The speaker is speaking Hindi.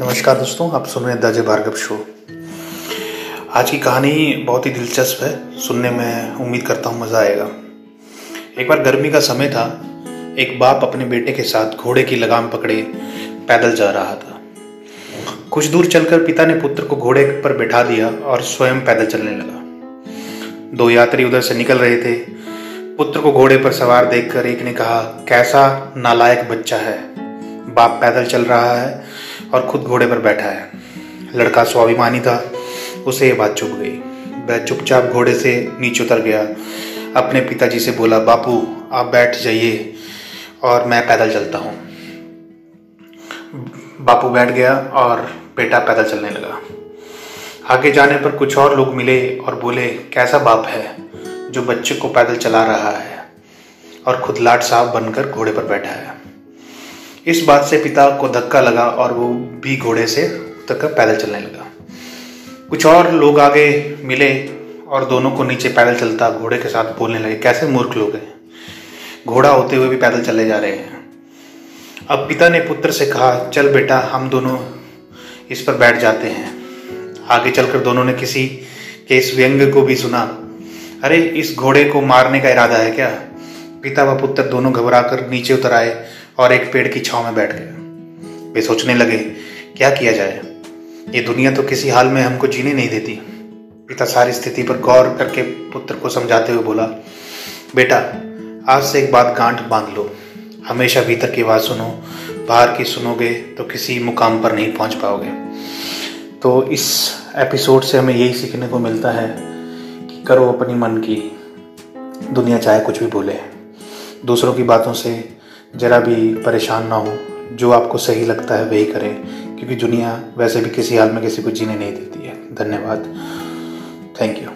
नमस्कार दोस्तों, आप सुन रहे हैं दाजे भार्गव शो। आज की कहानी बहुत ही दिलचस्प है, सुनने में उम्मीद करता हूँ मज़ा आएगा। एक बार गर्मी का समय था, एक बाप अपने बेटे के साथ घोड़े की लगाम पकड़े पैदल जा रहा था। कुछ दूर चलकर पिता ने पुत्र को घोड़े पर बैठा दिया और स्वयं पैदल चलने लगा। दो यात्री उधर से निकल रहे थे। पुत्र को घोड़े पर सवार देखकर एक ने कहा, कैसा नालायक बच्चा है। बाप पैदल चल रहा है और खुद घोड़े पर बैठा है। लड़का स्वाभिमानी था। उसे ये बात चुप गई। वह चुपचाप घोड़े से नीचे उतर गया। अपने पिताजी से बोला, बापू, आप बैठ जाइए और मैं पैदल चलता हूँ। बापू बैठ गया और बेटा पैदल चलने लगा। आगे जाने पर कुछ और लोग मिले और बोले, कैसा बाप है जो बच्चे को पैदल चला रहा है और खुद लाट साहब बनकर घोड़े पर बैठा है? इस बात से पिता को धक्का लगा और वो भी घोड़े से उतरकर पैदल चलने लगा। कुछ और लोग आगे मिले और दोनों को नीचे पैदल चलता घोड़े के साथ बोलने लगे, कैसे मूर्ख लोग हैं? घोड़ा होते हुए भी पैदल चले जा रहे हैं। अब पिता ने पुत्र से कहा, चल बेटा, हम दोनों इस पर बैठ जाते हैं। आगे चलकर दोनों ने किसी के इस व्यंग को भी सुना। अरे, इस घोड़े को मारने का इरादा है क्या? पिता व पुत्र दोनों घबरा कर नीचे उतर आए और एक पेड़ की छाव में बैठ गए वे सोचने लगे, क्या किया जाए? ये दुनिया तो किसी हाल में हमको जीने नहीं देती। पिता सारी स्थिति पर गौर करके पुत्र को समझाते हुए बोला, बेटा, आज से एक बात गांठ बाँध लो। हमेशा भीतर की आवाज़ सुनो, बाहर की सुनोगे तो किसी मुकाम पर नहीं पहुँच पाओगे। तो इस एपिसोड से हमें यही सीखने को मिलता है कि करो अपनी मन की, दुनिया चाहे कुछ भी बोले। दूसरों की बातों से ज़रा भी परेशान ना हो। जो आपको सही लगता है वही करें, क्योंकि दुनिया वैसे भी किसी हाल में किसी को जीने नहीं देती है। धन्यवाद। Thank you